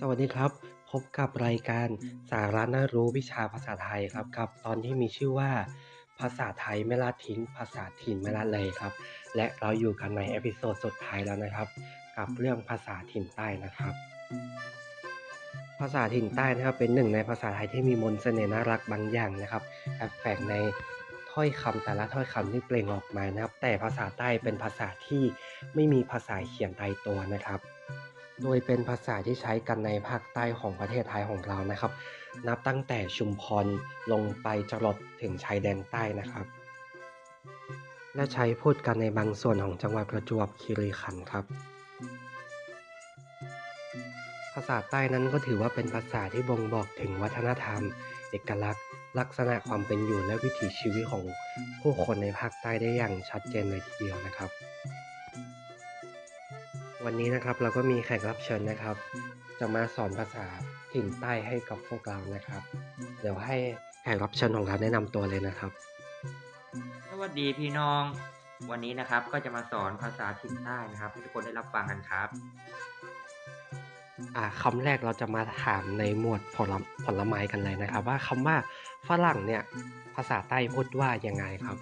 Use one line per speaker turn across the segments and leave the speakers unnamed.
สวัสดีครับ พบกับรายการสาระน่ารู้วิชาภาษาไทยครับกับ ตอนที่มีชื่อว่า ภาษาไทยไม่ละทิ้ง ภาษาถิ่นไม่ละเลยครับ และเราอยู่กันใน episode สุดท้ายแล้วนะครับ กับเรื่องภาษาถิ่นใต้นะครับ ภาษาถิ่นใต้นะครับเป็นหนึ่งในภาษาไทยที่มีมนต์เสน่ห์น่ารักบางอย่างนะครับแอบแฝงในถ้อยคำแต่ละถ้อยคำที่เปล่งออกมานะครับ แต่ภาษาใต้เป็นภาษาที่ไม่มีภาษาเขียนตายตัวนะครับ โดยเป็นภาษาที่ใช้กันในภาคใต้ของประเทศไทยของเรานะครับ นับตั้งแต่ชุมพรลงไปจรดถึงชายแดนใต้นะครับ และใช้พูดกันในบางส่วนของจังหวัดประจวบคีรีขันธ์ครับ ภาษาใต้นั้นก็ถือว่าเป็นภาษาที่บ่งบอกถึงวัฒนธรรม เอกลักษณ์ ลักษณะความเป็นอยู่และวิถีชีวิตของผู้คนในภาคใต้ได้อย่างชัดเจนเลยทีเดียวนะครับ วันนี้นะครับเราก็มีแขกรับเชิญนะครับ จะมาสอนภาษาถิ่นใต้ให้กับพวกเรานะครับ เดี๋ยวให้แขกรับเชิญของเราแนะนำตัวเลยนะครับ
สวัสดีพี่น้อง วันนี้นะครับก็จะมาสอนภาษาถิ่นใต้นะครับ ให้ทุกคนได้รับฟังกันครับ
อ่าคำแรกเราจะมาถามในหมวดผลผลไม้กันเลยนะครับ ว่าคำว่าฝรั่งเนี่ยภาษาใต้พูดว่ายังไงครับ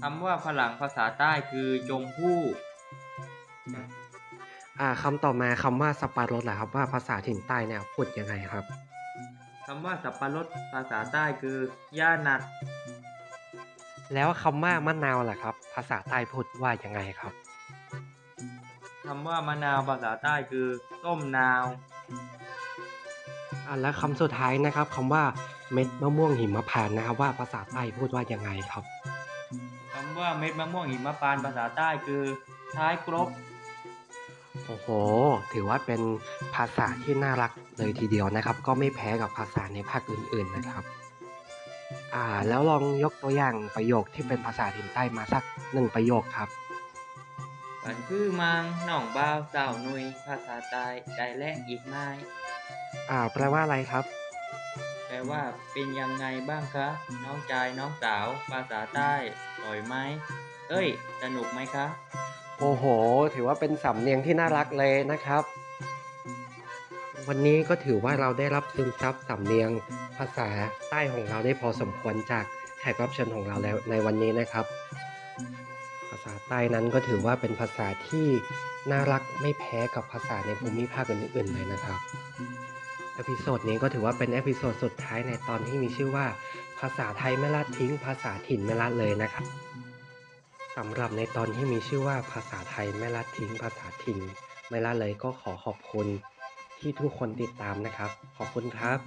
คำว่าฝรั่งภาษาใต้คือจงผู้
อ่าคำต่อมาคำว่าสับปะรดล่ะครับว่าภาษาถิ่นใต้เนี่ยพูดยังไงครับ
คำว่าสับปะรดภาษาใต้คือย่านัด
แล้วคำว่ามะนาวล่ะครับ ภาษาใต้พูดว่ายังไงครับ
คำว่ามะนาวภาษาใต้คือต้มนาว
อ่าและคำสุดท้ายนะครับคำว่าเม็ดมะม่วงหิมพานต์นะครับ ว่าภาษาใต้พูดว่ายังไงครับ
คำว่าเม็ดมะม่วงหิมพานต์ภาษาใต้คือท้ายกรบ
โอ้โห ถือว่าเป็นภาษาที่น่ารักเลยทีเดียวนะครับ ก็ไม่แพ้กับภาษาในภาคอื่นๆนะครับ อ่า แล้วลองยกตัวอย่างประโยคที่เป็นภาษาถิ่นใต้มาสักหนึ่งประโยคครับ
ปันคือมังหน่องบ้าวสาวนุย ภาษาใต้ได้แรงอีกไม้
อ่า แปลว่าอะไรครับ
แปลว่าเป็นยังไงบ้างคะ น้องชายน้องสาว ภาษาใต้สวยไหม เอ้ย สนุกไหมคะ
โอ้โห ถือว่าเป็นสำเนียงที่น่ารักเลยนะครับ วันนี้ก็ถือว่าเราได้รับซึมซับสำเนียงภาษาใต้ของเราได้พอสมควรจากแขกรับเชิญของเราแล้วในวันนี้นะครับ ภาษาใต้นั้นก็ถือว่าเป็นภาษาที่น่ารักไม่แพ้กับภาษาในภูมิภาคอื่นๆเลยนะครับ episode นี้ก็ถือว่าเป็น episode สุดท้ายในตอนที่มีชื่อว่า ภาษาไทยไม่ละทิ้ง ภาษาถิ่นไม่ละเลยนะครับ สำหรับในตอนที่มีชื่อว่าภาษาไทยไม่ละทิ้งภาษาถิ่นไม่ละเลยก็ขอขอบคุณที่ทุกคนติดตามนะครับ ขอบคุณครับ